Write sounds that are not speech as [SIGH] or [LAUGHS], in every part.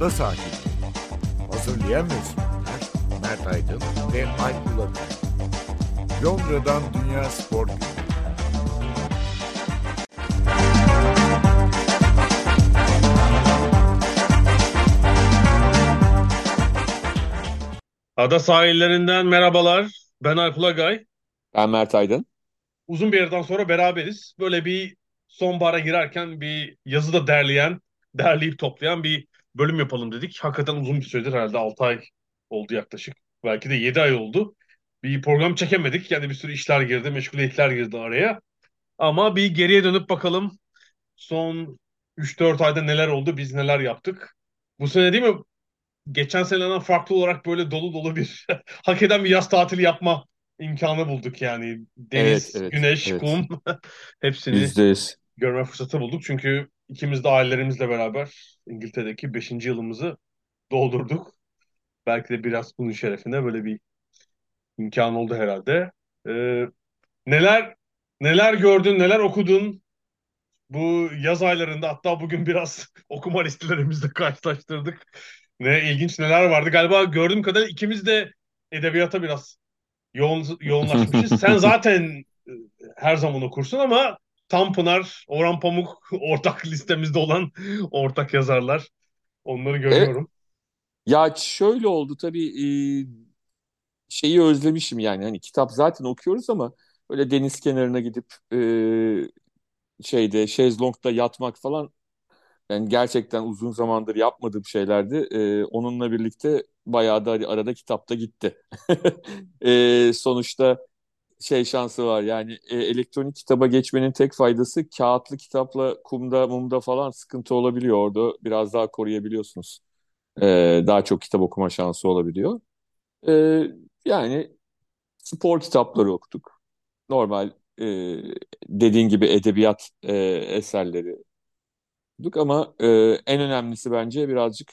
Ada Sahili. Hazırlayan ve sunanlar Mert Aydın ve Alp Ulakay. Londra'dan Dünya Spor Günü. Ada sahillerinden merhabalar. Ben Alp Ulagay. Ben Mert Aydın. Uzun bir yerden sonra beraberiz. Böyle bir sonbahara girerken bir yazı da derleyen, derleyip toplayan bir bölüm yapalım dedik. Hakikaten uzun bir süredir herhalde 6 ay oldu yaklaşık. Belki de 7 ay oldu. Bir program çekemedik. Yani bir sürü işler girdi, meşguliyetler girdi araya. Ama bir geriye dönüp bakalım. Son 3-4 ayda neler oldu, biz neler yaptık. Bu sene değil mi geçen seneden farklı olarak böyle dolu dolu bir [LAUGHS] hak eden bir yaz tatili yapma imkanı bulduk yani. Deniz, Evet, evet, güneş, evet. kum [LAUGHS] hepsini Yüzde yüz. görme fırsatı bulduk. Çünkü ikimiz de ailelerimizle beraber İngiltere'deki 5. yılımızı doldurduk. Belki de biraz bunun şerefine böyle bir imkan oldu herhalde. Ee, neler neler gördün, neler okudun bu yaz aylarında? Hatta bugün biraz [LAUGHS] okuma listelerimizle karşılaştırdık. Ne ilginç neler vardı. Galiba gördüğüm kadarıyla ikimiz de edebiyata biraz yoğun, yoğunlaşmışız. Sen [LAUGHS] zaten e, her zaman okursun ama Tanpınar, Orhan Pamuk [LAUGHS] ortak listemizde olan [LAUGHS] ortak yazarlar. Onları Evet, görüyorum. ya şöyle oldu tabii e, şeyi özlemişim yani hani kitap zaten okuyoruz ama böyle deniz kenarına gidip e, şeyde şezlongda yatmak falan yani gerçekten uzun zamandır yapmadığım şeylerdi. E, onunla birlikte bayağı da arada kitapta gitti. [LAUGHS] E, sonuçta şey şansı var yani e, elektronik kitaba geçmenin tek faydası kağıtlı kitapla kumda mumda falan sıkıntı olabiliyor orada biraz daha koruyabiliyorsunuz. E, daha çok kitap okuma şansı olabiliyor. E, yani spor kitapları okuduk. Normal e, dediğin gibi edebiyat e, eserleri okuduk ama e, en önemlisi bence birazcık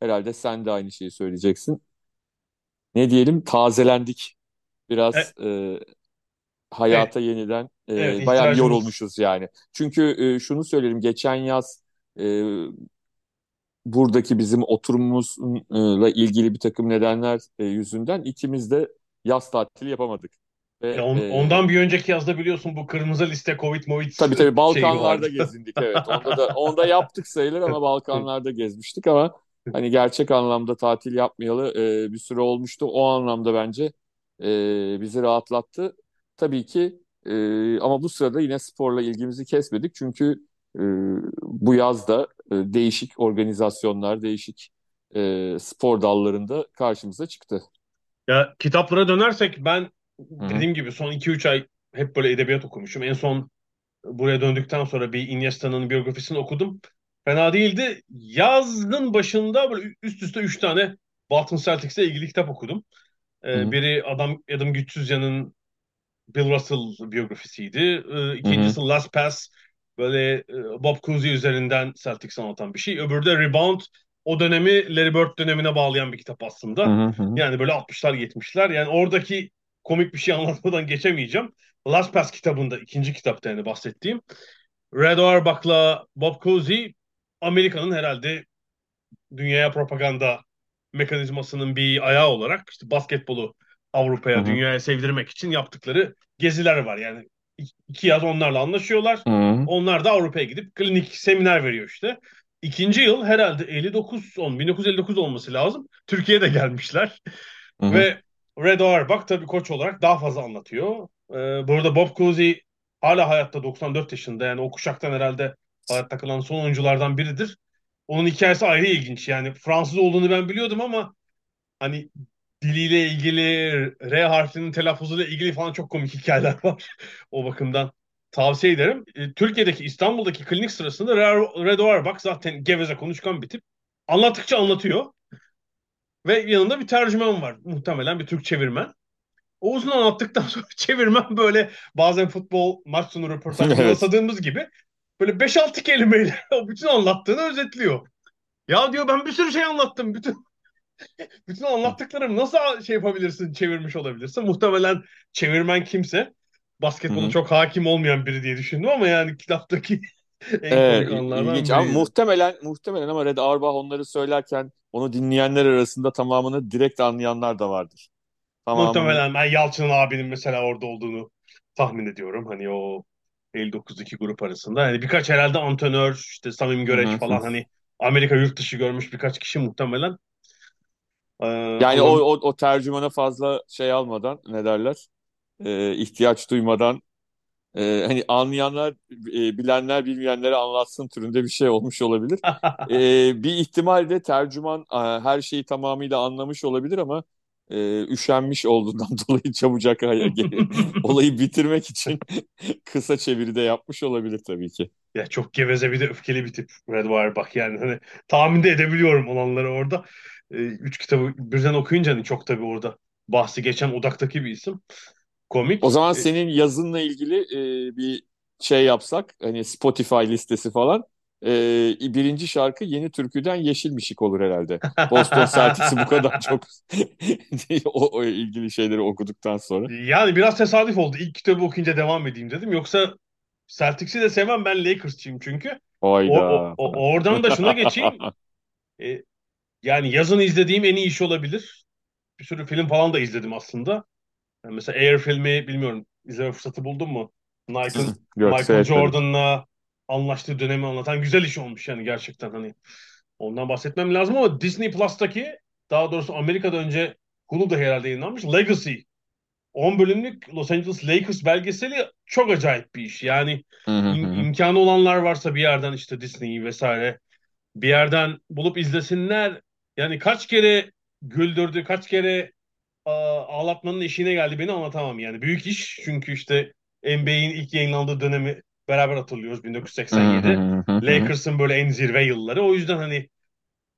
herhalde sen de aynı şeyi söyleyeceksin. Ne diyelim tazelendik. E, Biraz e, evet, hayata yeniden evet e, bayağı bir ihtiyacımız. yorulmuşuz yani. Çünkü e, şunu söyleyelim geçen yaz e, buradaki bizim oturumumuzla ilgili bir takım nedenler e, yüzünden ikimiz de yaz tatili yapamadık. Ya Ve on- e, ondan bir önceki yazda biliyorsun bu kırmızı liste Covid Movid tabii tabii Balkanlarda gezindik evet. Onda da onda yaptık sayılır ama Balkanlarda gezmiştik ama hani gerçek anlamda tatil yapmayalı e, bir süre olmuştu. O anlamda bence e, bizi rahatlattı. Tabii ki e, ama bu sırada yine sporla ilgimizi kesmedik çünkü e, bu yazda e, değişik organizasyonlar, değişik e, spor dallarında karşımıza çıktı. Ya kitaplara dönersek ben dediğim gibi son 2-3 ay hep böyle edebiyat okumuşum. En son buraya döndükten sonra bir Iniesta'nın biyografisini okudum. Fena değildi. Yazın başında böyle üst üste 3 tane Boston Celtics'le ilgili kitap okudum. Hı Ee, biri Adam Adam Güçsüzyan'ın Bill Russell biyografisiydi. Ee, ikincisi Last Pass böyle e, Bob Cousy üzerinden Celtics anlatan bir şey. Öbürü de Rebound o dönemi Larry Bird dönemine bağlayan bir kitap aslında. hı hı. hı. Yani böyle 60'lar 70'ler. Yani oradaki komik bir şey [LAUGHS] anlatmadan geçemeyeceğim. Last Pass kitabında ikinci kitapta yani bahsettiğim. Red Auerbach'la Bob Cousy Amerika'nın herhalde dünyaya propaganda mekanizmasının bir ayağı olarak işte basketbolu Avrupa'ya, dünyaya sevdirmek için yaptıkları geziler var. Yani iki yaz onlarla anlaşıyorlar. Hı hı. Onlar da Avrupa'ya gidip klinik seminer veriyor işte. İkinci yıl herhalde 59 on 1959 olması lazım. Türkiye'de gelmişler. Hı hı. Ve Red Auerbach tabii koç olarak daha fazla anlatıyor. Ee, burada Bob Cousy hala hayatta 94 yaşında. Yani o kuşaktan herhalde hayatta kalan son oyunculardan biridir. Onun hikayesi ayrı ilginç. Yani Fransız olduğunu ben biliyordum ama hani diliyle ilgili, R harfinin telaffuzuyla ilgili falan çok komik hikayeler [LAUGHS] var. O bakımdan tavsiye ederim. E, Türkiye'deki, İstanbul'daki klinik sırasında Re- Red Auerbach zaten geveze konuşkan bir tip. Anlattıkça anlatıyor. Ve yanında bir tercüman var. Muhtemelen bir Türk çevirmen. O uzun anlattıktan [LAUGHS] sonra çevirmen böyle bazen futbol maç sonu röportajında Evet. gibi böyle 5-6 kelimeyle [LAUGHS] o bütün anlattığını özetliyor. Ya diyor ben bir sürü şey anlattım. Bütün [LAUGHS] bütün anlattıklarımı nasıl şey yapabilirsin, çevirmiş olabilirsin? Muhtemelen çevirmen kimse basketbola hı. çok hakim olmayan biri diye düşündüm ama yani kitaptaki [LAUGHS] en Evet, anlardan ilginç ama biriydi. muhtemelen muhtemelen ama Red Auerbach onları söylerken onu dinleyenler arasında tamamını direkt anlayanlar da vardır. Tamamını Muhtemelen ben Yalçın abinin mesela orada olduğunu tahmin ediyorum. Hani o 59'daki grup arasında. Hani birkaç herhalde antrenör, işte Samim Göreç hı. falan hani Amerika yurt dışı görmüş birkaç kişi muhtemelen. Ee, Yani o, ama o, o tercümana fazla şey almadan ne derler e, ihtiyaç duymadan e, hani anlayanlar e, bilenler bilmeyenlere anlatsın türünde bir şey olmuş olabilir. [LAUGHS] E, bir ihtimal de tercüman e, her şeyi tamamıyla anlamış olabilir ama e, üşenmiş olduğundan [LAUGHS] dolayı çabucak [LAUGHS] olayı bitirmek için [LAUGHS] kısa çeviride yapmış olabilir tabii ki. ya çok geveze bir de öfkeli bir tip Red Auerbach yani hani tahmin de edebiliyorum olanları orada. Ee, üç kitabı birden okuyunca hani çok tabii orada bahsi geçen odaktaki bir isim. Komik. O zaman senin yazınla ilgili e, bir şey yapsak hani Spotify listesi falan e, birinci şarkı Yeni Türkü'den Yeşil Mişik olur herhalde. Boston [LAUGHS] Celtics'i bu kadar çok [LAUGHS] o, o ilgili şeyleri okuduktan sonra. Yani biraz tesadüf oldu. İlk kitabı okuyunca devam edeyim dedim. Yoksa Celtics'i de sevmem. Ben Lakers'çıyım çünkü. O, o- Hayda. o- oradan da şuna geçeyim. [LAUGHS] E, yani yazın izlediğim en iyi iş olabilir. Bir sürü film falan da izledim aslında. Yani mesela Air filmi bilmiyorum izleme fırsatı buldun mu? Nike'ın Michael. Jordan'la anlaştığı dönemi anlatan güzel iş olmuş yani gerçekten hani. Ondan bahsetmem lazım ama Disney Plus'taki daha doğrusu Amerika'da önce Hulu'da herhalde yayınlanmış Legacy 10 bölümlük Los Angeles Lakers belgeseli çok acayip bir iş. Yani im- imkanı olanlar varsa bir yerden işte Disney'i vesaire bir yerden bulup izlesinler. Yani kaç kere güldürdü, kaç kere aa, ağlatmanın eşiğine geldi beni anlatamam yani. Büyük iş çünkü işte NBA'in ilk yayınlandığı dönemi beraber hatırlıyoruz Hı hı 1987. hı hı hı. Lakers'ın böyle en zirve yılları. O yüzden hani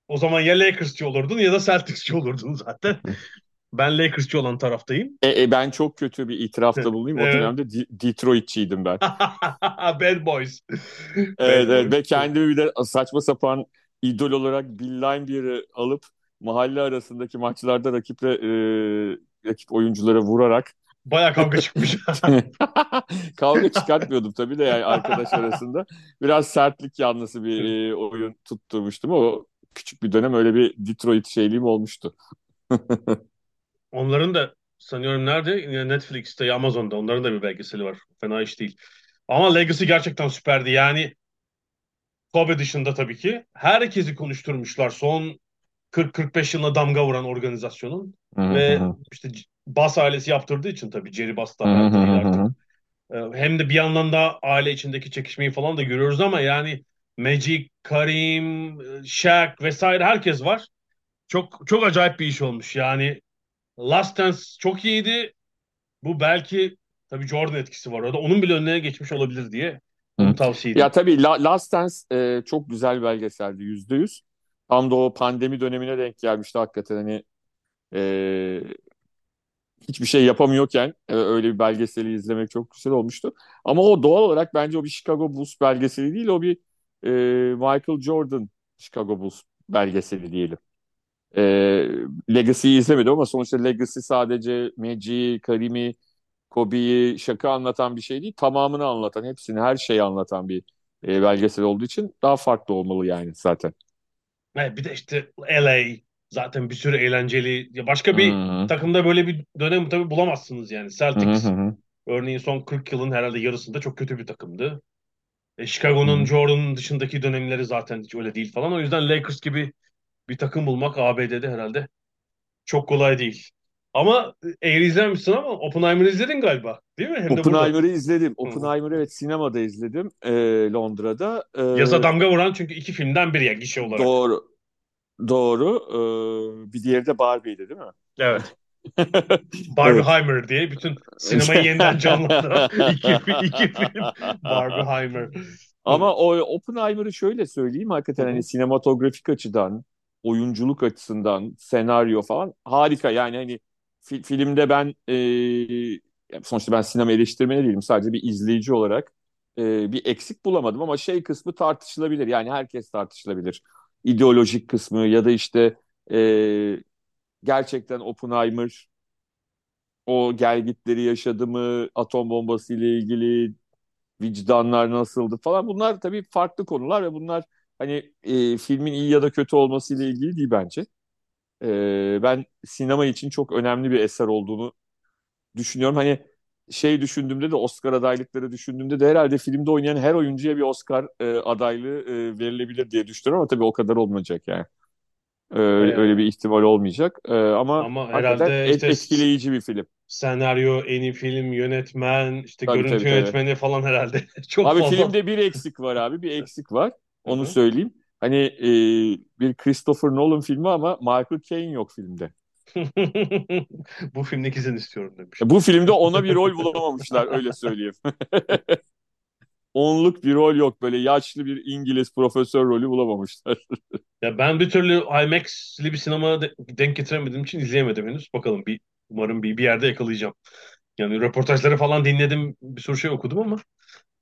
o zaman ya Lakers'çı olurdun ya da Celtics'çi olurdun zaten. [LAUGHS] Ben Lakers'çı olan taraftayım. E, e, ben çok kötü bir itirafta bulunayım. O Evet. dönemde De- Detroit'çiydim ben. [LAUGHS] Bad Boys. Evet, Bad evet Boys. ve kendimi bir de saçma sapan idol olarak Bill Laimbeer'i alıp mahalle arasındaki maçlarda rakiple e, rakip oyunculara vurarak Baya kavga çıkmış. [LAUGHS] kavga çıkartmıyordum tabii de yani arkadaş arasında. Biraz sertlik yanlısı bir e, oyun tutturmuştum. O küçük bir dönem öyle bir Detroit şeyliğim olmuştu. [LAUGHS] Onların da sanıyorum nerede? Netflix'te, Amazon'da. Onların da bir belgeseli var. Fena iş değil. Ama Legacy gerçekten süperdi. Yani Kobe dışında tabii ki. Herkesi konuşturmuşlar. Son 40-45 yılına damga vuran organizasyonun. Hı hı Ve işte Bass ailesi yaptırdığı için tabii Jerry Bass da artık. Ee, Hem de bir yandan da aile içindeki çekişmeyi falan da görüyoruz ama yani Magic, Karim, Shaq vesaire herkes var. Çok çok acayip bir iş olmuş. Yani Last Dance çok iyiydi. Bu belki tabii Jordan etkisi var orada. Onun bile önüne geçmiş olabilir diye tavsiye Ya tabii La- Last Dance e, çok güzel bir belgeseldi yüzde yüz. Tam da o pandemi dönemine denk gelmişti hakikaten hani e, hiçbir şey yapamıyorken e, öyle bir belgeseli izlemek çok güzel olmuştu. Ama o doğal olarak bence o bir Chicago Bulls belgeseli değil o bir e, Michael Jordan Chicago Bulls belgeseli diyelim. E, Legacy'yi izlemedim ama sonuçta Legacy sadece Magic'i, Karim'i, Kobe'yi, Shaq'ı anlatan bir şey değil. Tamamını anlatan, hepsini, her şeyi anlatan bir e, belgesel olduğu için daha farklı olmalı yani zaten. Bir de işte LA zaten bir sürü eğlenceli. Ya başka bir Hı hı. takımda böyle bir dönem tabii bulamazsınız yani. Celtics hı hı. örneğin son 40 yılın herhalde yarısında çok kötü bir takımdı. E, Chicago'nun. Jordan'ın dışındaki dönemleri zaten hiç öyle değil falan. O yüzden Lakers gibi bir takım bulmak ABD'de herhalde çok kolay değil. Ama e, eğer izlememişsin ama Oppenheimer'ı izledin galiba. Değil mi? Hem. Oppenheimer'ı izledim. Oppenheimer'ı evet sinemada izledim e, Londra'da. E, Yaza damga vuran çünkü iki filmden biri ya gişe olarak. doğru, doğru. E, bir diğeri de Barbie'ydi değil mi? Evet. Evet. [LAUGHS] Barbieheimer diye bütün sinemayı yeniden canlandıran [LAUGHS] iki, iki film. Barbieheimer. Ama o Oppenheimer'ı şöyle söyleyeyim hakikaten hani sinematografik açıdan, oyunculuk açısından, senaryo falan harika. Yani hani fi- filmde ben e, sonuçta ben sinema eleştirmeni değilim. Sadece bir izleyici olarak e, bir eksik bulamadım ama şey kısmı tartışılabilir. Yani herkes tartışılabilir. İdeolojik kısmı ya da işte e, gerçekten Oppenheimer o gelgitleri yaşadı mı atom bombası ile ilgili vicdanlar nasıldı falan. Bunlar tabii farklı konular ve bunlar hani e, filmin iyi ya da kötü olmasıyla ilgili değil bence. E, ben sinema için çok önemli bir eser olduğunu düşünüyorum. Hani şey düşündüğümde de Oscar adaylıkları düşündüğümde de herhalde filmde oynayan her oyuncuya bir Oscar e, adaylığı e, verilebilir diye düşünüyorum ama tabii o kadar olmayacak yani. Öyle, öyle bir ihtimal olmayacak. E, ama, Ama herhalde işte etkileyici bir film. senaryo, en iyi film, yönetmen, işte Tabii, görüntü tabii, tabii. yönetmeni falan herhalde. [LAUGHS] Çok Abi fazla. filmde bir eksik var abi. Bir eksik var. Onu söyleyeyim. Hani e, bir Christopher Nolan filmi ama Michael Caine yok filmde. [LAUGHS] Bu filmdeki izin istiyorum demiş. Bu filmde ona bir rol bulamamışlar öyle söyleyeyim. [LAUGHS] Onluk bir rol yok. Böyle yaşlı bir İngiliz profesör rolü bulamamışlar. Ya ben bir türlü IMAX'li bir sinema de- denk getiremediğim için izleyemedim henüz. Bakalım bir umarım bir, bir yerde yakalayacağım. Yani röportajları falan dinledim, bir sürü şey okudum ama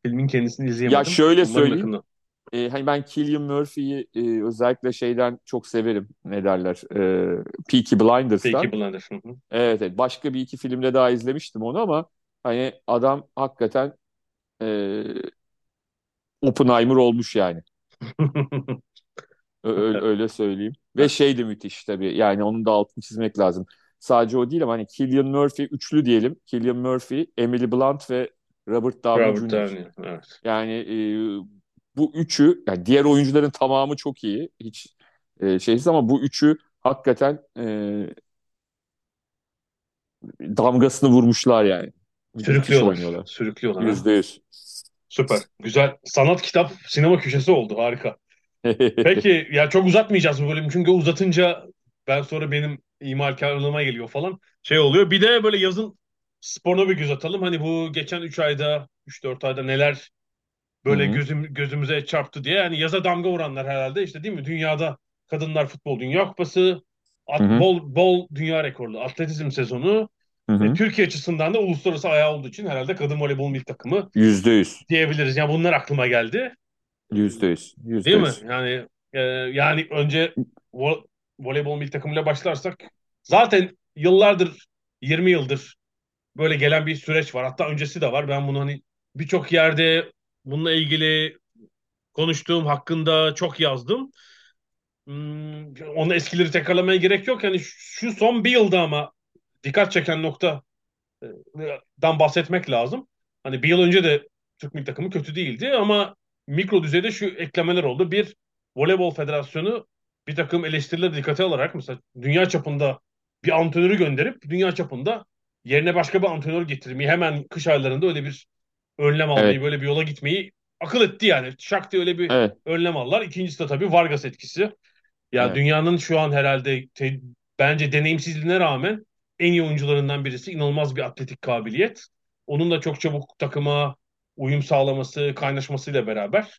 filmin kendisini izleyemedim. Ya şöyle Umarım söyleyeyim. yakında. E, hani ben Cillian Murphy'yi e, özellikle şeyden çok severim. Ne derler? E, Peaky Blinders'tan. Peaky Blinders. Hı hı. Evet, evet. Başka bir iki filmde daha izlemiştim onu ama hani adam hakikaten e, Oppenheimer olmuş yani. Öyle, [LAUGHS] öyle söyleyeyim. Ve şey de müthiş tabii. Yani onun da altını çizmek lazım. Sadece o değil ama hani Cillian Murphy üçlü diyelim. Cillian Murphy, Emily Blunt ve Robert Downey Robert Jr. Downey. Evet. Yani e, bu üçü, yani diğer oyuncuların tamamı çok iyi. Hiç e, şeysiz ama bu üçü hakikaten e, damgasını vurmuşlar yani. Sürüklüyorlar. Sürüklüyorlar. Yüzde yüz. Süper. Güzel. Sanat kitap sinema köşesi oldu. Harika. [LAUGHS] Peki ya çok uzatmayacağız bu bölümü çünkü uzatınca ben sonra benim imalkarlığıma geliyor falan. Şey oluyor. Bir de böyle yazın sporuna bir göz atalım. Hani bu geçen 3 ayda 3-4 ayda neler böyle Hı hı. gözüm, gözümüze çarptı diye. Yani yaza damga vuranlar herhalde işte değil mi? Dünyada Kadınlar Futbol Dünya Kupası, at- bol, bol dünya rekorlu atletizm sezonu. E, Türkiye açısından da uluslararası ayağı olduğu için herhalde kadın voleybol milli takımı Yüzde yüz. diyebiliriz. Yani bunlar aklıma geldi. Yüzde yüz. Yüzde Değil mi? Yani e, yani önce vo- voleybol milli takımıyla başlarsak zaten yıllardır 20 yıldır böyle gelen bir süreç var. Hatta öncesi de var. Ben bunu hani birçok yerde bununla ilgili konuştuğum hakkında çok yazdım. Hmm, onu eskileri tekrarlamaya gerek yok. Yani şu son bir yılda ama dikkat çeken nokta dan bahsetmek lazım. Hani bir yıl önce de Türk milli takımı kötü değildi ama mikro düzeyde şu eklemeler oldu. Bir, Voleybol Federasyonu bir takım eleştirileri dikkate alarak mesela dünya çapında bir antrenörü gönderip dünya çapında yerine başka bir antrenör getirmeyi hemen kış aylarında öyle bir önlem almayı Evet. böyle bir yola gitmeyi akıl etti yani. Şak diye öyle bir Evet. önlem aldılar. İkincisi de tabii Vargas etkisi. Ya Evet. dünyanın şu an herhalde te- bence deneyimsizliğine rağmen en iyi oyuncularından birisi. İnanılmaz bir atletik kabiliyet. Onun da çok çabuk takıma uyum sağlaması, kaynaşmasıyla beraber.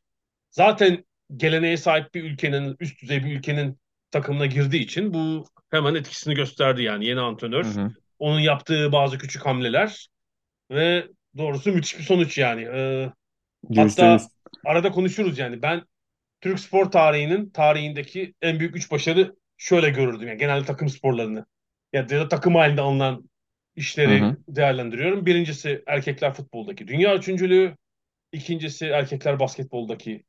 Zaten geleneğe sahip bir ülkenin, üst düzey bir ülkenin takımına girdiği için bu hemen etkisini gösterdi yani yeni antrenör. Hı hı. Onun yaptığı bazı küçük hamleler ve doğrusu müthiş bir sonuç yani. Ee, hatta arada konuşuruz yani. Ben Türk spor tarihinin tarihindeki en büyük üç başarı şöyle görürdüm. Yani genelde takım sporlarını ya da takım halinde alınan işleri Hı hı. değerlendiriyorum. Birincisi erkekler futboldaki dünya üçüncülüğü. İkincisi erkekler basketboldaki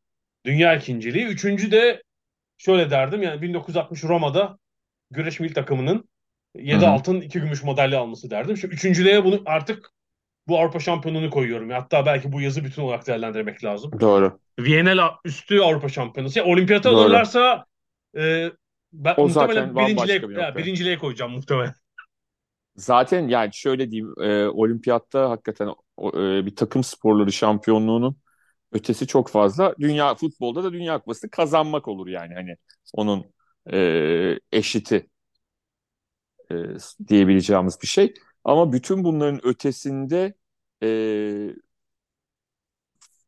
dünya ikinciliği. Üçüncü de şöyle derdim yani 1960 Roma'da güreş milli takımının 7 Hı hı. altın 2 gümüş madalya alması derdim. Şimdi üçüncülüğe bunu artık bu Avrupa şampiyonluğunu koyuyorum. Hatta belki bu yazı bütün olarak değerlendirmek lazım. Doğru. Viyana'l üstü Avrupa Şampiyonası. Yani olimpiyata alırlarsa e, ben O muhtemelen birinciliğe, bir ya, birinciliğe koyacağım muhtemelen. Zaten yani şöyle diyeyim, e, olimpiyatta hakikaten e, bir takım sporları şampiyonluğunun ötesi çok fazla. Dünya futbolda da Dünya Kupası kazanmak olur yani hani onun e, eşiti e, diyebileceğimiz bir şey. Ama bütün bunların ötesinde e,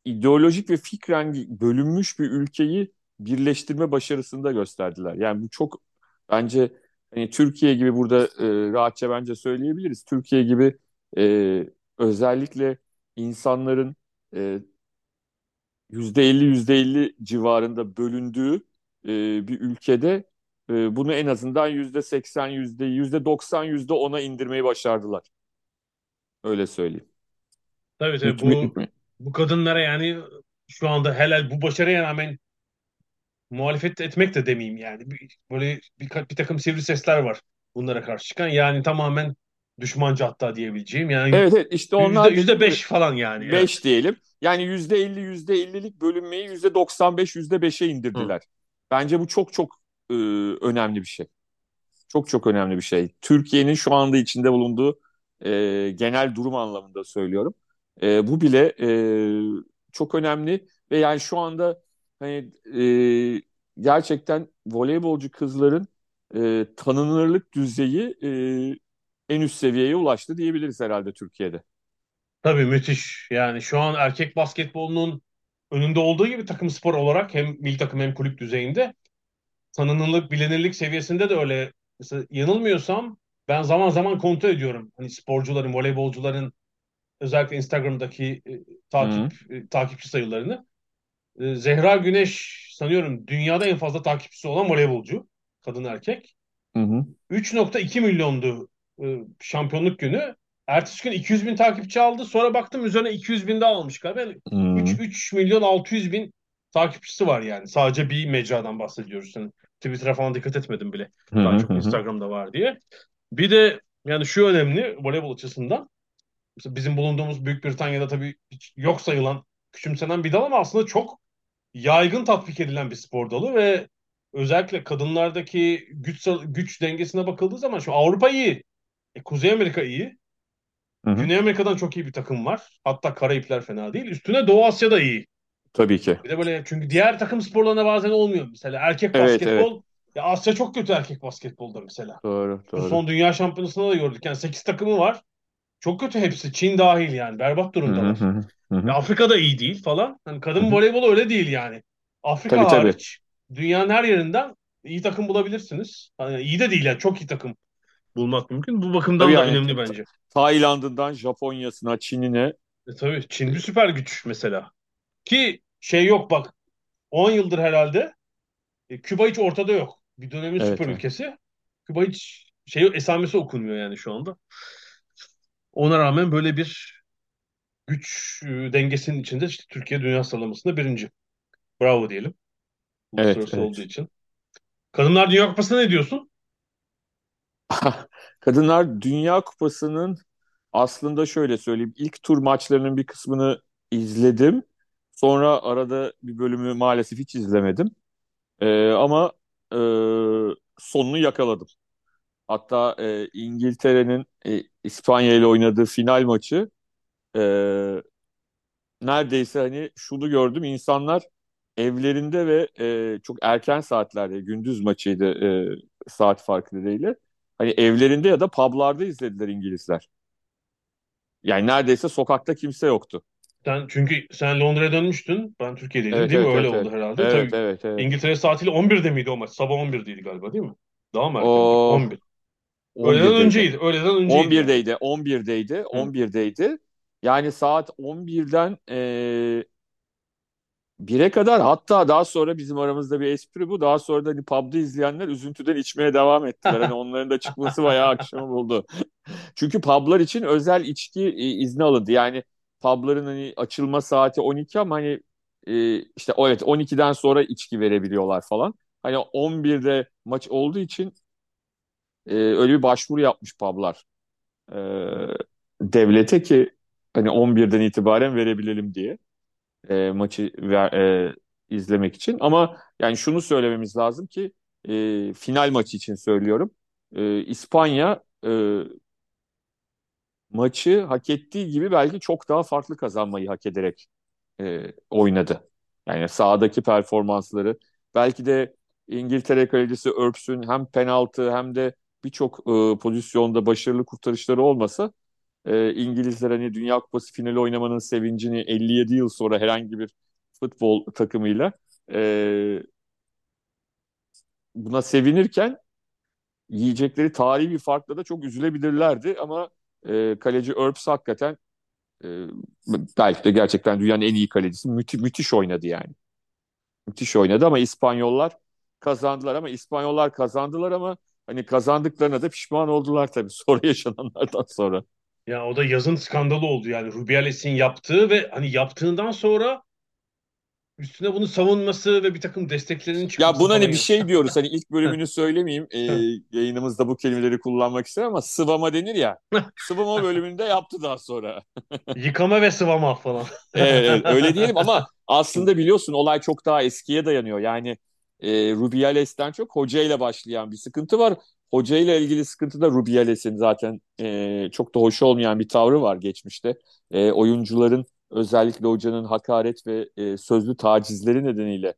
ideolojik ve fikren bölünmüş bir ülkeyi birleştirme başarısını da gösterdiler. Yani bu çok bence hani Türkiye gibi burada e, rahatça bence söyleyebiliriz. Türkiye gibi e, özellikle insanların e, %50 %50 civarında bölündüğü e, bir ülkede e, bunu en azından %80 yüzde 90 %10'a indirmeyi başardılar. Öyle söyleyeyim. Tabii tabii bu bu kadınlara yani şu anda helal bu başarıya rağmen muhalefet etmek de demeyeyim yani. Böyle bir, bir takım sivri sesler var bunlara karşı çıkan. Yani tamamen düşmanca hatta diyebileceğim. Yani evet evet işte onlar yüzde, yüzde beş falan yani. Beş evet. diyelim. Yani yüzde elli yüzde ellilik bölünmeyi yüzde doksan beş yüzde beşe indirdiler. Hı. Bence bu çok çok e, önemli bir şey. Çok çok önemli bir şey. Türkiye'nin şu anda içinde bulunduğu e, genel durum anlamında söylüyorum. E, bu bile e, çok önemli ve yani şu anda hani e, gerçekten voleybolcu kızların e, tanınırlık düzeyi e, en üst seviyeye ulaştı diyebiliriz herhalde Türkiye'de. Tabii müthiş. Yani şu an erkek basketbolunun önünde olduğu gibi takım spor olarak hem milli takım hem kulüp düzeyinde tanınırlık, bilinirlik seviyesinde de öyle. Mesela yanılmıyorsam ben zaman zaman kontrol ediyorum. Hani sporcuların, voleybolcuların özellikle Instagram'daki e, takip e, takipçi sayılarını. E, Zehra Güneş sanıyorum dünyada en fazla takipçisi olan voleybolcu. Kadın erkek. Hı hı. 3.2 milyondu e, şampiyonluk günü. Ertesi gün 200 bin takipçi aldı. Sonra baktım üzerine 200 bin daha almış galiba. Hmm. 3, 3 milyon 600 bin takipçisi var yani. Sadece bir mecradan bahsediyoruz. Yani Twitter'a falan dikkat etmedim bile. Daha çok Instagram'da var diye. Bir de yani şu önemli voleybol açısından. Mesela bizim bulunduğumuz Büyük Britanya'da tabii hiç yok sayılan, küçümsenen bir dal ama aslında çok yaygın tatbik edilen bir spor dalı ve özellikle kadınlardaki güç güç dengesine bakıldığı zaman şu Avrupa iyi. E, Kuzey Amerika iyi. Hı hı. Güney Amerika'dan çok iyi bir takım var. Hatta Karayipler fena değil. Üstüne Doğu Asya'da iyi. Tabii ki. Bir de böyle çünkü diğer takım sporlarına bazen olmuyor. Mesela erkek evet, basketbol evet. ya Asya çok kötü erkek basketbolda mesela. Doğru, doğru. Bu son dünya şampiyonasında da gördük. Yani 8 takımı var. Çok kötü hepsi. Çin dahil yani. Berbat durumdalar. Hı hı hı. Ya Afrika'da iyi değil falan. Hani kadın voleybolu öyle değil yani. Afrika tabii, hariç tabii. dünyanın her yerinden iyi takım bulabilirsiniz. Hani iyi de değil yani. Çok iyi takım bulmak mümkün. Bu bakımdan tabii da yani, önemli bence. Tayland'ından Japonya'sına, Çin'ine. E tabii Çin bir süper güç mesela. Ki şey yok bak 10 yıldır herhalde e, Küba hiç ortada yok. Bir dönemin evet, süper evet. ülkesi. Küba hiç şey esamesi okunmuyor yani şu anda. Ona rağmen böyle bir güç e, dengesinin içinde işte Türkiye dünya sıralamasında birinci. Bravo diyelim. Evet, evet. olduğu için. Kadınlar Dünya Kupası'na ne diyorsun? [LAUGHS] Kadınlar Dünya Kupası'nın aslında şöyle söyleyeyim. ilk tur maçlarının bir kısmını izledim. Sonra arada bir bölümü maalesef hiç izlemedim. Ee, ama e, sonunu yakaladım. Hatta e, İngiltere'nin e, İspanya ile oynadığı final maçı e, neredeyse hani şunu gördüm insanlar evlerinde ve e, çok erken saatlerde gündüz maçıydı e, saat farkı nedeniyle hani evlerinde ya da publarda izlediler İngilizler. Yani neredeyse sokakta kimse yoktu. Sen çünkü sen Londra'ya dönmüştün. Ben Türkiye'deydim evet, değil evet, mi? Öyle evet, oldu herhalde. Evet, Tabii evet, evet. İngiltere saatiyle 11'de miydi o maç? Sabah 11'deydi galiba değil mi? Daha mı erken? O... 11. Öğleden önceydi. Öğleden önceydi. 11'deydi. Yani. 11'deydi. 11'deydi. Yani saat 11'den e, 1'e kadar hatta daha sonra bizim aramızda bir espri bu. Daha sonra da hani pub'da izleyenler üzüntüden içmeye devam ettiler. Hani onların da çıkması bayağı akşam oldu. [LAUGHS] Çünkü pub'lar için özel içki e, izni alındı. Yani pub'ların hani açılma saati 12 ama hani e, işte evet 12'den sonra içki verebiliyorlar falan. Hani 11'de maç olduğu için e, öyle bir başvuru yapmış pub'lar e, devlete ki hani 11'den itibaren verebilelim diye e, maçı ver, e, izlemek için. Ama yani şunu söylememiz lazım ki e, final maçı için söylüyorum. E, İspanya e, maçı hak ettiği gibi belki çok daha farklı kazanmayı hak ederek e, oynadı. Yani sahadaki performansları belki de İngiltere kalecisi Örps'ün hem penaltı hem de birçok e, pozisyonda başarılı kurtarışları olmasa e, İngilizler hani Dünya Kupası finali oynamanın sevincini 57 yıl sonra herhangi bir futbol takımıyla e, buna sevinirken yiyecekleri tarihi bir farkla da çok üzülebilirlerdi ama e, kaleci Earps hakikaten e, belki de gerçekten dünyanın en iyi kalecisi müthi, müthiş oynadı yani. Müthiş oynadı ama İspanyollar kazandılar ama İspanyollar kazandılar ama hani kazandıklarına da pişman oldular tabii [LAUGHS] sonra yaşananlardan sonra. Ya o da yazın skandalı oldu yani Rubiales'in yaptığı ve hani yaptığından sonra üstüne bunu savunması ve bir takım desteklerinin Ya çıkması buna hani bir ya. şey diyoruz hani ilk bölümünü söylemeyeyim e, yayınımızda bu kelimeleri kullanmak isterim ama sıvama denir ya sıvama bölümünde yaptı daha sonra. [LAUGHS] Yıkama ve sıvama falan. Evet, evet, öyle diyelim ama aslında biliyorsun olay çok daha eskiye dayanıyor. Yani e, Rubiales'ten çok hoca ile başlayan bir sıkıntı var. Hoca ile ilgili sıkıntı da Rubiales'in zaten e, çok da hoş olmayan bir tavrı var geçmişte. E, oyuncuların özellikle hocanın hakaret ve e, sözlü tacizleri nedeniyle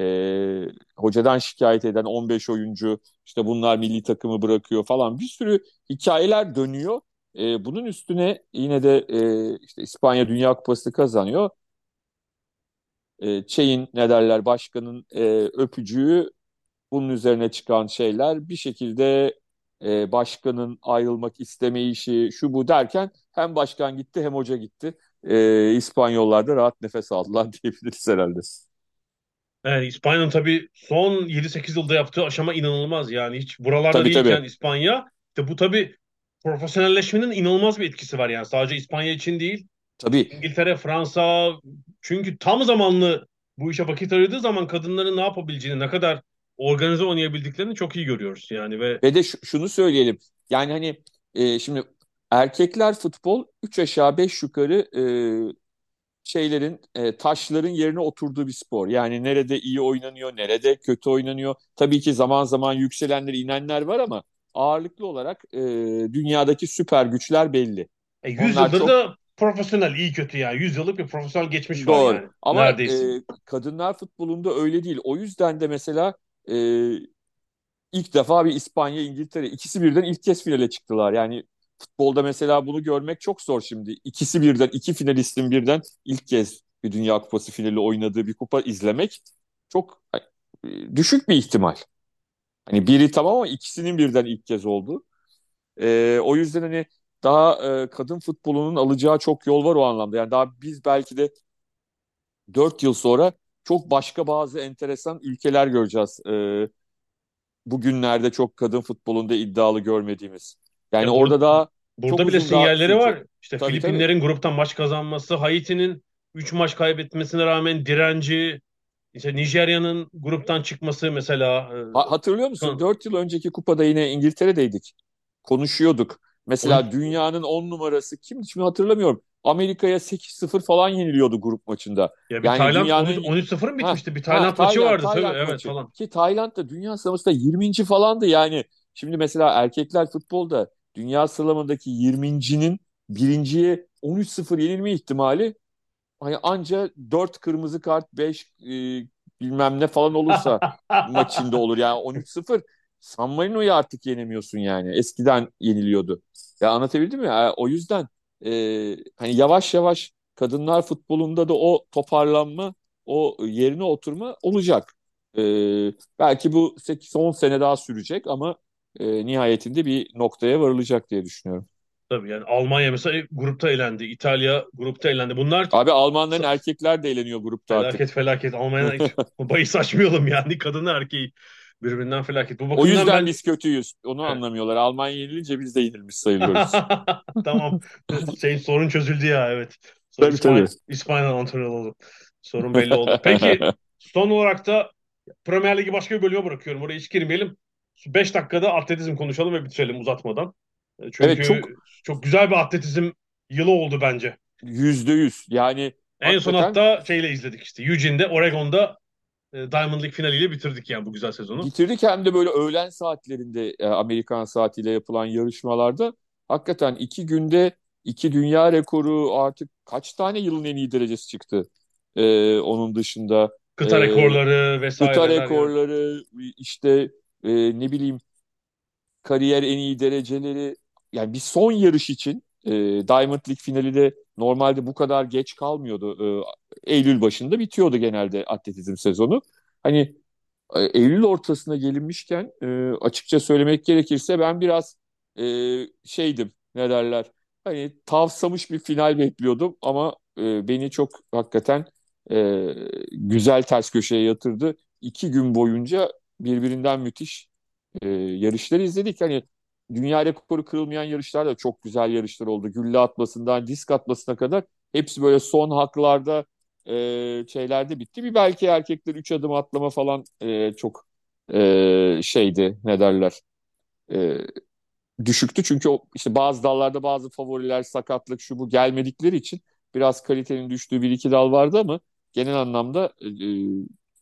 e, hocadan şikayet eden 15 oyuncu işte bunlar milli takımı bırakıyor falan bir sürü hikayeler dönüyor. E, bunun üstüne yine de e, işte İspanya Dünya Kupası kazanıyor. E, şeyin ne derler başkanın e, öpücüğü bunun üzerine çıkan şeyler bir şekilde e, başkanın ayrılmak istemeyişi şu bu derken hem başkan gitti hem hoca gitti. E, İspanyollar da rahat nefes aldılar [LAUGHS] diyebiliriz herhalde. Yani İspanya'nın tabii son 7-8 yılda yaptığı aşama inanılmaz yani hiç buralarda Tabii değilken tabii. İspanya işte bu tabii profesyonelleşmenin inanılmaz bir etkisi var yani sadece İspanya için değil Tabii İngiltere, Fransa çünkü tam zamanlı bu işe vakit ayırdığı zaman kadınların ne yapabileceğini, ne kadar organize oynayabildiklerini çok iyi görüyoruz yani ve ve de şu- şunu söyleyelim. Yani hani e, şimdi erkekler futbol 3 aşağı 5 yukarı e, şeylerin e, taşların yerine oturduğu bir spor. Yani nerede iyi oynanıyor, nerede kötü oynanıyor. Tabii ki zaman zaman yükselenler, inenler var ama ağırlıklı olarak e, dünyadaki süper güçler belli. e, 100 Onlar yıldır çok da profesyonel iyi kötü yani 100 yıllık bir profesyonel geçmiş var doğru. yani Ama neredeyse. e, kadınlar futbolunda öyle değil. O yüzden de mesela e, ilk defa bir İspanya, İngiltere ikisi birden ilk kez finale çıktılar. Yani futbolda mesela bunu görmek çok zor şimdi. İkisi birden, iki finalistin birden ilk kez bir Dünya Kupası finali oynadığı bir kupa izlemek çok e, düşük bir ihtimal. Hani biri tamam ama ikisinin birden ilk kez oldu. E, o yüzden hani daha e, kadın futbolunun alacağı çok yol var o anlamda. Yani daha biz belki de 4 yıl sonra çok başka bazı enteresan ülkeler göreceğiz. E, bugünlerde çok kadın futbolunda iddialı görmediğimiz. Yani Ya burada orada daha burada bile daha sinyalleri sürecek. var. İşte Tabii tabii. Filipinlerin gruptan maç kazanması, Haiti'nin 3 maç kaybetmesine rağmen direnci, işte Nijerya'nın gruptan çıkması mesela Ha- hatırlıyor e, musun? 4 yıl önceki kupada yine İngiltere'deydik. Konuşuyorduk. on, Mesela dünyanın 10 numarası kim şimdi hatırlamıyorum. Amerika'ya 8-0 falan yeniliyordu grup maçında. Ya bir Yani Tayland dünyanın 13-0 mı ha bitmişti? Bir ha Tayland maçı Tayland vardı tabii Tayland evet maçı falan. ki Tayland da dünya sıralamasında 20. falandı yani. Şimdi mesela erkekler futbolda dünya sıralamadaki 20.'nin birinciye 13-0 yenilme ihtimali hani anca 4 kırmızı kart 5 e, bilmem ne falan olursa [LAUGHS] maçında olur. Yani 13-0 San Marino'yu artık yenemiyorsun yani. Eskiden yeniliyordu. Ya anlatabildim mi? Ya, o yüzden e, hani yavaş yavaş kadınlar futbolunda da o toparlanma, o yerine oturma olacak. E, belki bu 8-10 sene daha sürecek ama e, nihayetinde bir noktaya varılacak diye düşünüyorum. Tabii yani Almanya mesela grupta elendi. İtalya grupta elendi. Bunlar Abi Almanların erkekler de eğleniyor grupta felaket artık. felaket. Almanya'dan [LAUGHS] hiç bahis açmayalım yani. Kadını erkeği birbirinden felaket. Bu O yüzden ben biz kötüyüz. Onu anlamıyorlar. Almanya yenilince biz de yenilmiş sayılıyoruz. [LAUGHS] tamam. Şey, sorun çözüldü ya evet. Tabii tabii. İspanya, İspanya'dan antrenör oldu. Sorun belli oldu. Peki [LAUGHS] son olarak da Premier Ligi başka bir bölüme bırakıyorum. Oraya hiç girmeyelim. 5 dakikada atletizm konuşalım ve bitirelim uzatmadan. E, Evet Çünkü çok çok güzel bir atletizm yılı oldu bence. yüzde yüz. Yani En son hakikaten hatta şeyle izledik işte. Eugene'de, Oregon'da Diamond League finaliyle bitirdik yani bu güzel sezonu. bitirdik hem de böyle öğlen saatlerinde e, Amerikan saatiyle yapılan yarışmalarda hakikaten iki günde iki dünya rekoru artık kaç tane yılın en iyi derecesi çıktı. E, onun dışında Kıta e, rekorları kıta vesaireler yani. rekorları işte e, ne bileyim kariyer en iyi dereceleri yani bir son yarış için e, Diamond League finali de normalde bu kadar geç kalmıyordu. E, Eylül başında bitiyordu genelde atletizm sezonu. Hani e, Eylül ortasına gelinmişken e, açıkça söylemek gerekirse ben biraz e, şeydim ne derler hani tavsamış bir final bekliyordum ama e, beni çok hakikaten e, güzel ters köşeye yatırdı. İki gün boyunca birbirinden müthiş e, yarışları izledik. Hani dünya rekoru kırılmayan yarışlar da çok güzel yarışlar oldu. Gülle atmasından disk atmasına kadar hepsi böyle son haklarda e, şeylerde bitti. Bir belki erkekler 3 adım atlama falan e, çok e, şeydi ne derler e, düşüktü. Çünkü o, işte bazı dallarda bazı favoriler sakatlık şu bu gelmedikleri için biraz kalitenin düştüğü bir iki dal vardı ama genel anlamda e,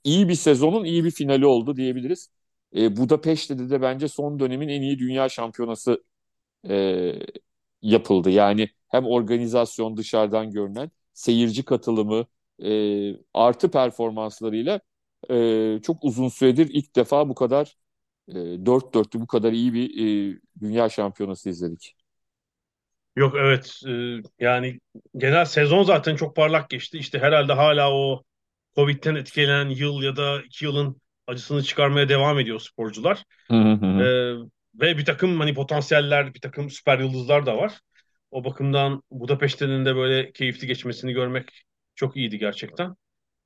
iyi bir sezonun iyi bir finali oldu diyebiliriz. E, Budapeşte'de de bence son dönemin en iyi dünya şampiyonası e, yapıldı. Yani hem organizasyon dışarıdan görünen, seyirci katılımı, e, artı performanslarıyla e, çok uzun süredir ilk defa bu kadar e, dört dörtlü bu kadar iyi bir e, dünya şampiyonası izledik. Yok evet e, yani genel sezon zaten çok parlak geçti. İşte herhalde hala o Covid'den etkilenen yıl ya da iki yılın acısını çıkarmaya devam ediyor sporcular. Hı hı hı. Ee, ve bir takım hani potansiyeller, bir takım süper yıldızlar da var. O bakımdan Budapeşte'nin de böyle keyifli geçmesini görmek çok iyiydi gerçekten.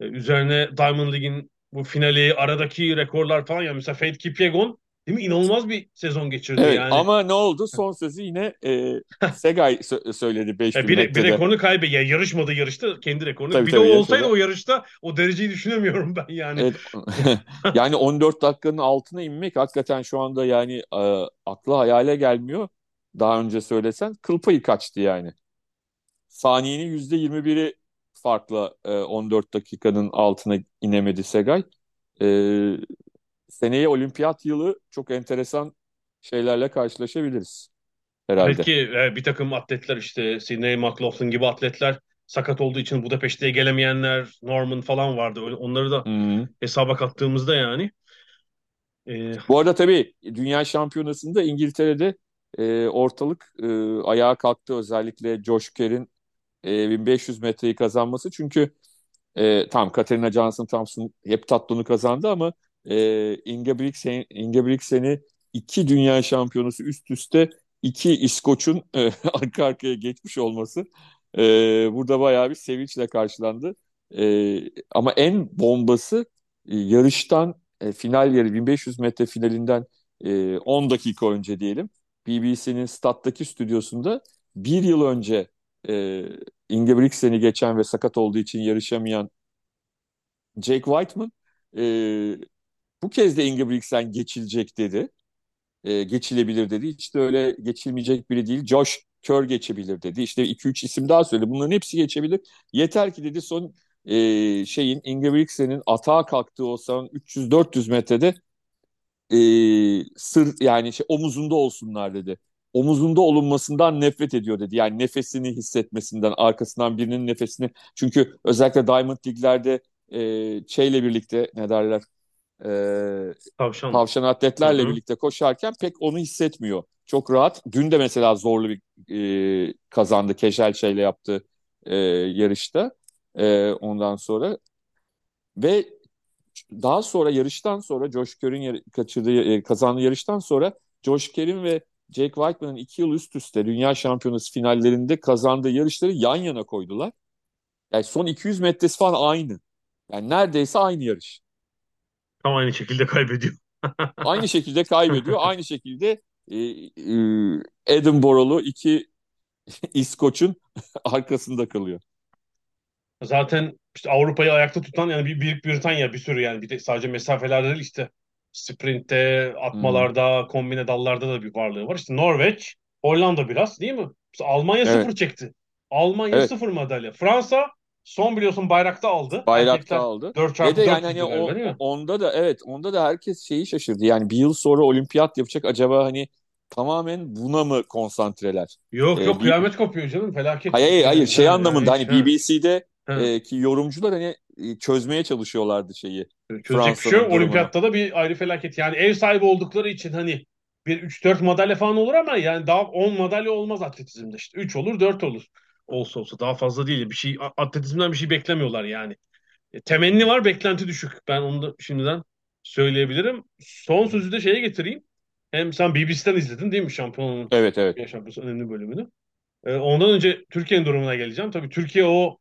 Ee, üzerine Diamond League'in bu finali, aradaki rekorlar falan ya mesela Faith Kipyegon değil mi? İnanılmaz bir sezon geçirdi Evet yani. ama ne oldu? Son sözü yine e, [LAUGHS] Segay sö- söyledi 5000 Ya bir, bir metrede. rekorunu kaybetti. Ya yarışmadı yarışta kendi rekorunu. Tabii, bir de tabii, o olsaydı o yarışta o dereceyi düşünemiyorum ben yani. Evet. [LAUGHS] yani 14 dakikanın altına inmek hakikaten şu anda yani e, akla hayale gelmiyor. Daha önce söylesen kıl payı kaçtı yani. Saniyenin %21'i farkla e, 14 dakikanın altına inemedi Segay. E, seneye olimpiyat yılı çok enteresan şeylerle karşılaşabiliriz herhalde. Belki e, bir takım atletler işte Sidney McLaughlin gibi atletler sakat olduğu için Budapeşte'ye gelemeyenler, Norman falan vardı. Öyle, onları da Hı. hesaba kattığımızda yani. E, Bu arada tabii Dünya Şampiyonası'nda İngiltere'de e, ortalık e, ayağa kalktı. Özellikle Josh Kerr'in e, 1500 metreyi kazanması. Çünkü e, tam Katerina Johnson Thompson heptatlonu kazandı ama e, Ingebrigtsen, Ingebrigtsen'i iki dünya şampiyonusu üst üste iki İskoç'un e, [LAUGHS] arka arkaya geçmiş olması e, burada bayağı bir sevinçle karşılandı. E, ama en bombası e, yarıştan e, final yeri 1500 metre finalinden e, 10 dakika önce diyelim BBC'nin stattaki stüdyosunda bir yıl önce e, Ingebrigtsen'i geçen ve sakat olduğu için yarışamayan Jake Whiteman e, bu kez de Ingebrigtsen geçilecek dedi. E, geçilebilir dedi. Hiç de öyle geçilmeyecek biri değil. Josh Kerr geçebilir dedi. İşte 2-3 isim daha söyledi. Bunların hepsi geçebilir. Yeter ki dedi son e, şeyin Ingebrigtsen'in atağa kalktığı o son 300-400 metrede e, sır yani şey omuzunda olsunlar dedi. Omuzunda olunmasından nefret ediyor dedi. Yani nefesini hissetmesinden, arkasından birinin nefesini. Çünkü özellikle Diamond League'lerde e, şeyle birlikte ne derler e, tavşan. tavşan atletlerle Hı hı. birlikte koşarken pek onu hissetmiyor. Çok rahat. Dün de mesela zorlu bir e, kazandı. Keşel şeyle yaptı e, yarışta. E, ondan sonra ve daha sonra yarıştan sonra Josh Kerr'in yar- kaçırdığı e, kazandığı yarıştan sonra Josh Kerr'in ve Jake Whiteman'ın iki yıl üst üste dünya şampiyonası finallerinde kazandığı yarışları yan yana koydular. Yani son 200 metresi falan aynı. Yani neredeyse aynı yarış. Tam aynı şekilde kaybediyor. [LAUGHS] Aynı şekilde kaybediyor. Aynı şekilde e, e, Edinburgh'lu iki [LAUGHS] İskoç'un [LAUGHS] arkasında kalıyor. Zaten işte Avrupa'yı ayakta tutan yani bir Büyük Britanya bir sürü yani bir de sadece mesafelerde değil işte sprintte, atmalarda, kombine dallarda da bir varlığı var. İşte Norveç, Hollanda biraz değil mi? Mesela Almanya Evet. sıfır çekti. Almanya Evet. sıfır madalya. Fransa son biliyorsun bayrakta aldı. Bayrakta Erkekler aldı. 4 Ve çarpı de 4 yani hani o, onda da evet onda da herkes şeyi şaşırdı. Yani bir yıl sonra olimpiyat yapacak acaba hani tamamen buna mı konsantreler? Yok Ee, yok bir- kıymet kopuyor canım felaket. Hayır hayır, hayır şey Ha, anlamında ha, hani ha. BBC'de Ha. e, ki yorumcular hani e, çözmeye çalışıyorlardı şeyi. Çözecek bir şey yok. Olimpiyatta da bir ayrı felaket. Yani ev sahibi oldukları için hani bir 3-4 madalya falan olur ama yani daha 10 madalya olmaz atletizmde işte. 3 olur 4 olur. Olsa olsa daha fazla değil. Bir şey atletizmden bir şey beklemiyorlar yani. E, temenni var beklenti düşük. Ben onu da şimdiden söyleyebilirim. Son sözü de şeye getireyim. Hem sen BBC'den izledin değil mi şampiyonun Evet evet. Dünya Şampiyonası önemli bölümünü. Ee, ondan önce Türkiye'nin durumuna geleceğim. Tabii Türkiye o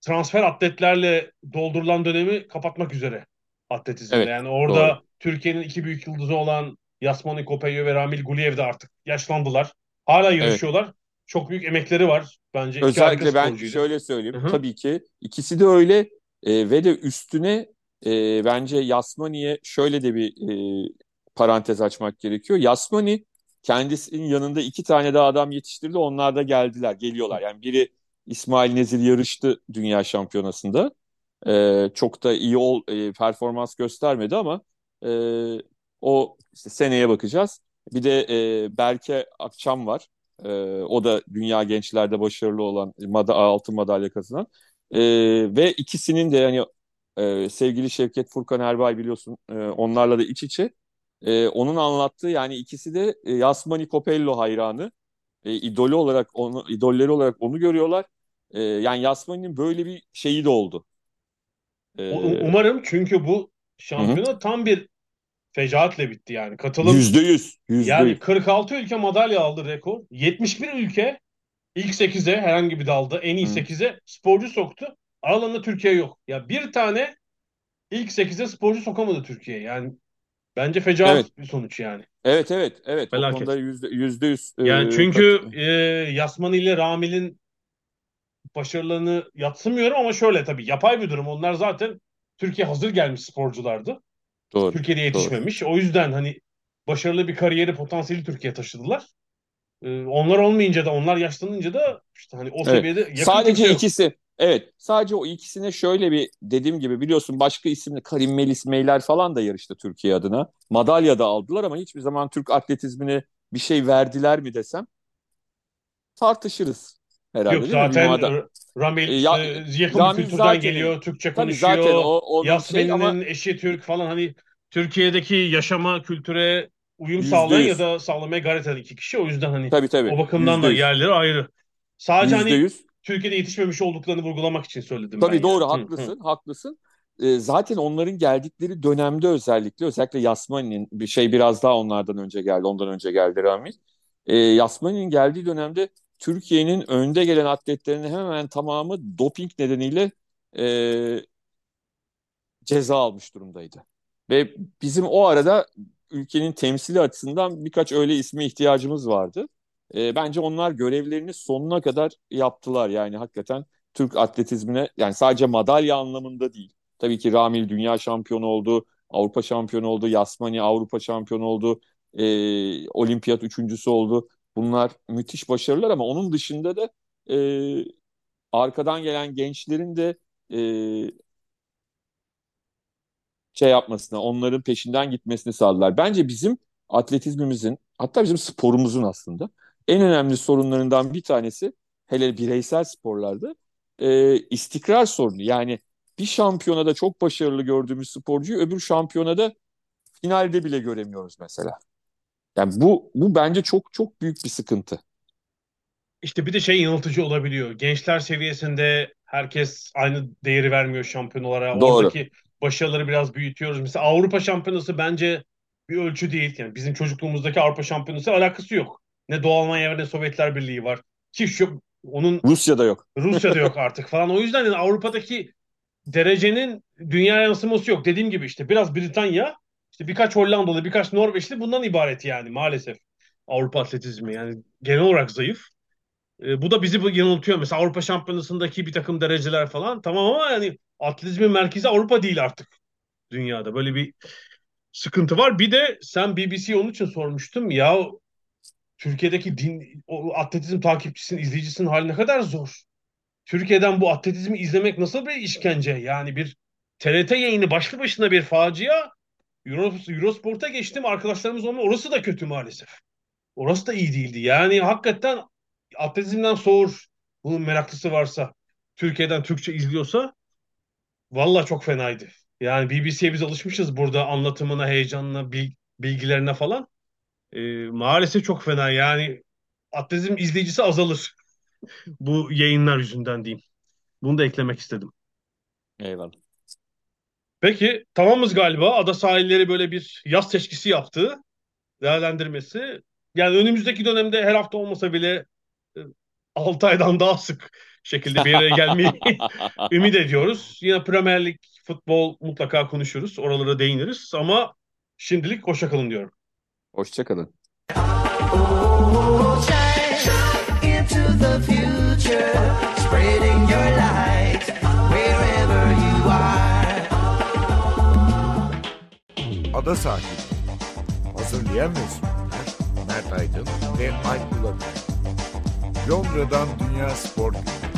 transfer atletlerle doldurulan dönemi kapatmak üzere atletizmde. Evet, yani orada doğru. Türkiye'nin iki büyük yıldızı olan Yasmani Kopelyo ve Ramil Guliyev de artık yaşlandılar. Hala yarışıyorlar. Evet. Çok büyük emekleri var bence. Özellikle ben şöyle söyleyeyim. Hı-hı. Tabii ki ikisi de öyle e, ve de üstüne e, bence Yasmani'ye şöyle de bir e, parantez açmak gerekiyor. Yasmani kendisinin yanında iki tane daha adam yetiştirdi. Onlar da geldiler, geliyorlar. Yani biri İsmail Nezir yarıştı Dünya Şampiyonası'nda. E, çok da iyi ol, e, performans göstermedi ama e, o işte seneye bakacağız. Bir de e, Berke Akçam var. E, o da dünya gençlerde başarılı olan mada, altın madalya kazanan. E, ve ikisinin de yani e, sevgili Şevket Furkan Erbay biliyorsun e, onlarla da iç içe. E, onun anlattığı yani ikisi de e, Yasmani Copello hayranı. E, idolü olarak onu idolleri olarak onu görüyorlar. E, yani Yasmani'nin böyle bir şeyi de oldu. E, Umarım çünkü bu şampiyona tam bir fecaatle bitti yani. Katılım yüzde yüz. Yani 46 ülke madalya aldı rekor. 71 ülke ilk 8'e herhangi bir dalda en iyi 8'e sporcu soktu. Aralarında Türkiye yok. Ya bir tane ilk 8'e sporcu sokamadı Türkiye. Yani bence fecaat evet. bir sonuç yani. Evet evet evet. Felaket. O konuda yüzde, yüzde yüz. Yani e, çünkü e, Yasman ile Ramil'in başarılarını yatsımıyorum ama şöyle tabii yapay bir durum. Onlar zaten Türkiye hazır gelmiş sporculardı. Doğru. Türkiye'de yetişmemiş. Doğru. O yüzden hani başarılı bir kariyeri potansiyeli Türkiye taşıdılar. Ee, onlar olmayınca da onlar yaşlanınca da işte hani o evet. seviyede yakın Sadece ikisi. Evet. Sadece o ikisine şöyle bir dediğim gibi biliyorsun başka isimli Karim Melis Meyler falan da yarıştı Türkiye adına. Madalya da aldılar ama hiçbir zaman Türk atletizmine bir şey verdiler mi desem tartışırız herhalde. Yok zaten Ramil e, ya, e, yakın kültürden zaten, geliyor, Türkçe konuşuyor. Zaten o, Yasmin'in şey ama... eşi Türk falan hani Türkiye'deki yaşama, kültüre uyum sağlayan ya da sağlamaya gayret eden iki kişi. O yüzden hani tabii, tabii. o bakımdan da yerleri ayrı. Sadece %100. hani Türkiye'de yetişmemiş olduklarını vurgulamak için söyledim Tabii ben doğru yani. haklısın, hı, hı. haklısın. Ee, zaten onların geldikleri dönemde özellikle özellikle Yasmani'nin bir şey biraz daha onlardan önce geldi, ondan önce geldi Ramil. Ee, Yasmani'nin geldiği dönemde Türkiye'nin önde gelen atletlerinin hemen tamamı doping nedeniyle e, ceza almış durumdaydı. Ve bizim o arada ülkenin temsili açısından birkaç öyle isme ihtiyacımız vardı. E, bence onlar görevlerini sonuna kadar yaptılar. Yani hakikaten Türk atletizmine yani sadece madalya anlamında değil. Tabii ki Ramil dünya şampiyonu oldu, Avrupa şampiyonu oldu, Yasmani Avrupa şampiyonu oldu, e, olimpiyat üçüncüsü oldu. Bunlar müthiş başarılar ama onun dışında da e, arkadan gelen gençlerin de e, şey yapmasına, onların peşinden gitmesini sağladılar. Bence bizim atletizmimizin, hatta bizim sporumuzun aslında en önemli sorunlarından bir tanesi, hele bireysel sporlarda e, istikrar sorunu. Yani bir şampiyonada çok başarılı gördüğümüz sporcuyu öbür şampiyonada finalde bile göremiyoruz mesela. Yani bu bu bence çok çok büyük bir sıkıntı. İşte bir de şey yanıltıcı olabiliyor. Gençler seviyesinde herkes aynı değeri vermiyor şampiyonalara. Doğru. Oradaki başarıları biraz büyütüyoruz. Mesela Avrupa Şampiyonası bence bir ölçü değil. Yani bizim çocukluğumuzdaki Avrupa Şampiyonası alakası yok. Ne Doğu Almanya var ne Sovyetler Birliği var. Ki şu onun Rusya'da yok. Rusya'da yok artık falan. O yüzden yani Avrupa'daki derecenin dünya yansıması yok. Dediğim gibi işte biraz Britanya, işte birkaç Hollandalı, birkaç Norveçli bundan ibaret yani maalesef. Avrupa atletizmi yani genel olarak zayıf. E, bu da bizi yanıltıyor. Mesela Avrupa Şampiyonası'ndaki bir takım dereceler falan tamam ama yani atletizmin merkezi Avrupa değil artık dünyada. Böyle bir sıkıntı var. Bir de sen BBC onun için sormuştum. Ya Türkiye'deki din, atletizm takipçisinin, izleyicisinin hali ne kadar zor. Türkiye'den bu atletizmi izlemek nasıl bir işkence? Yani bir TRT yayını başlı başına bir facia. Euro, Eurosport'a geçtim. Arkadaşlarımız onun orası da kötü maalesef. Orası da iyi değildi. Yani hakikaten atletizmden soğur bunun meraklısı varsa Türkiye'den Türkçe izliyorsa valla çok fenaydı. Yani BBC'ye biz alışmışız burada anlatımına, heyecanına, bilgilerine falan. Ee, maalesef çok fena. Yani atletizm izleyicisi azalır. Bu yayınlar yüzünden diyeyim. Bunu da eklemek istedim. Eyvallah. Peki tamamız galiba. Ada sahilleri böyle bir yaz teşkisi yaptı. Değerlendirmesi. Yani önümüzdeki dönemde her hafta olmasa bile 6 aydan daha sık şekilde bir yere gelmeyi [LAUGHS] ümit ediyoruz. Yine Premier Lig futbol mutlaka konuşuruz. Oralara değiniriz ama şimdilik hoşça kalın diyorum. Hoşçakalın. Oh, Ada Sahili. Hazırlayan ve sunanlar Mert Aydın ve Alp Ulagay. Londra'dan Dünya Spor Günü.